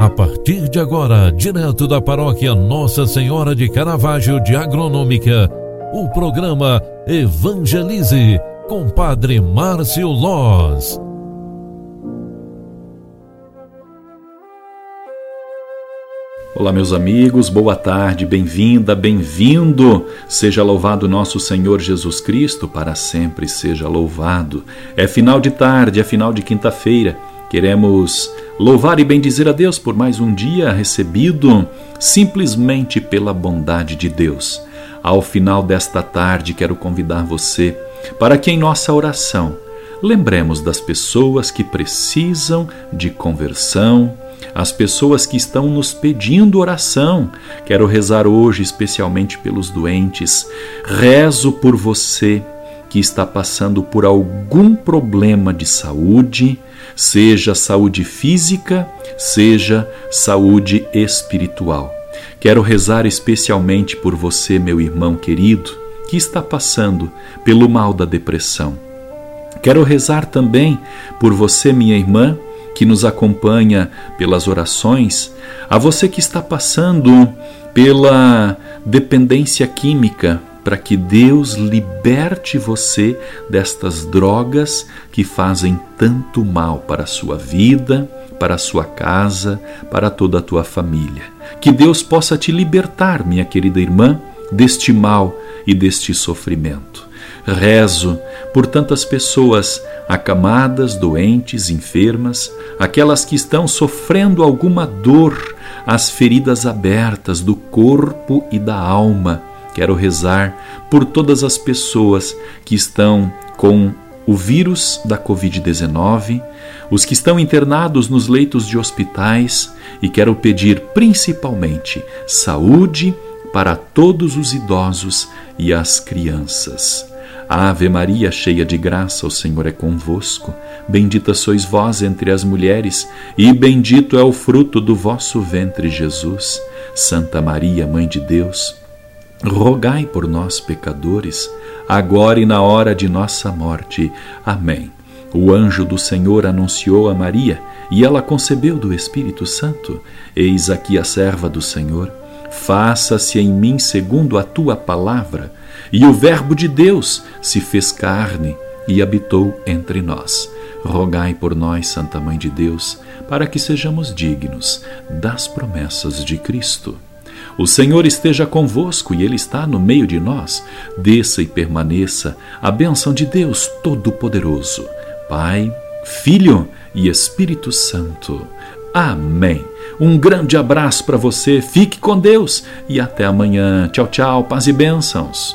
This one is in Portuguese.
A partir de agora, direto da paróquia Nossa Senhora de Caravaggio de Agronômica, o programa Evangelize com Padre Márcio Loz. Olá, meus amigos, boa tarde, bem-vinda, bem-vindo. Seja louvado nosso Senhor Jesus Cristo, para sempre seja louvado. É final de tarde, é final de quinta-feira. Queremos louvar e bendizer a Deus por mais um dia recebido simplesmente pela bondade de Deus. Ao final desta tarde, quero convidar você para que em nossa oração lembremos das pessoas que precisam de conversão, as pessoas que estão nos pedindo oração. Quero rezar hoje especialmente pelos doentes. Rezo por você que está passando por algum problema de saúde, seja saúde física, seja saúde espiritual. Quero rezar especialmente por você, meu irmão querido, que está passando pelo mal da depressão. Quero rezar também por você, minha irmã, que nos acompanha pelas orações, a você que está passando pela dependência química, para que Deus liberte você destas drogas que fazem tanto mal para a sua vida, para a sua casa, para toda a tua família. Que Deus possa te libertar, minha querida irmã, deste mal e deste sofrimento. Rezo por tantas pessoas acamadas, doentes, enfermas, aquelas que estão sofrendo alguma dor, as feridas abertas do corpo e da alma Quero rezar por todas as pessoas que estão com o vírus da Covid-19, os que estão internados nos leitos de hospitais e quero pedir principalmente saúde para todos os idosos e as crianças. Ave Maria, cheia de graça, o Senhor é convosco. Bendita sois vós entre as mulheres, e bendito é o fruto do vosso ventre, Jesus. Santa Maria, Mãe de Deus, rogai por nós, pecadores, agora e na hora de nossa morte. Amém. O anjo do Senhor anunciou a Maria, e ela concebeu do Espírito Santo. Eis aqui a serva do Senhor. Faça-se em mim segundo a tua palavra. E o Verbo de Deus se fez carne e habitou entre nós. Rogai por nós, Santa Mãe de Deus, para que sejamos dignos das promessas de Cristo. O Senhor esteja convosco e Ele está no meio de nós. Desça e permaneça a bênção de Deus Todo-Poderoso, Pai, Filho e Espírito Santo. Amém. Um grande abraço para você, fique com Deus e até amanhã. Tchau, tchau, paz e bênçãos.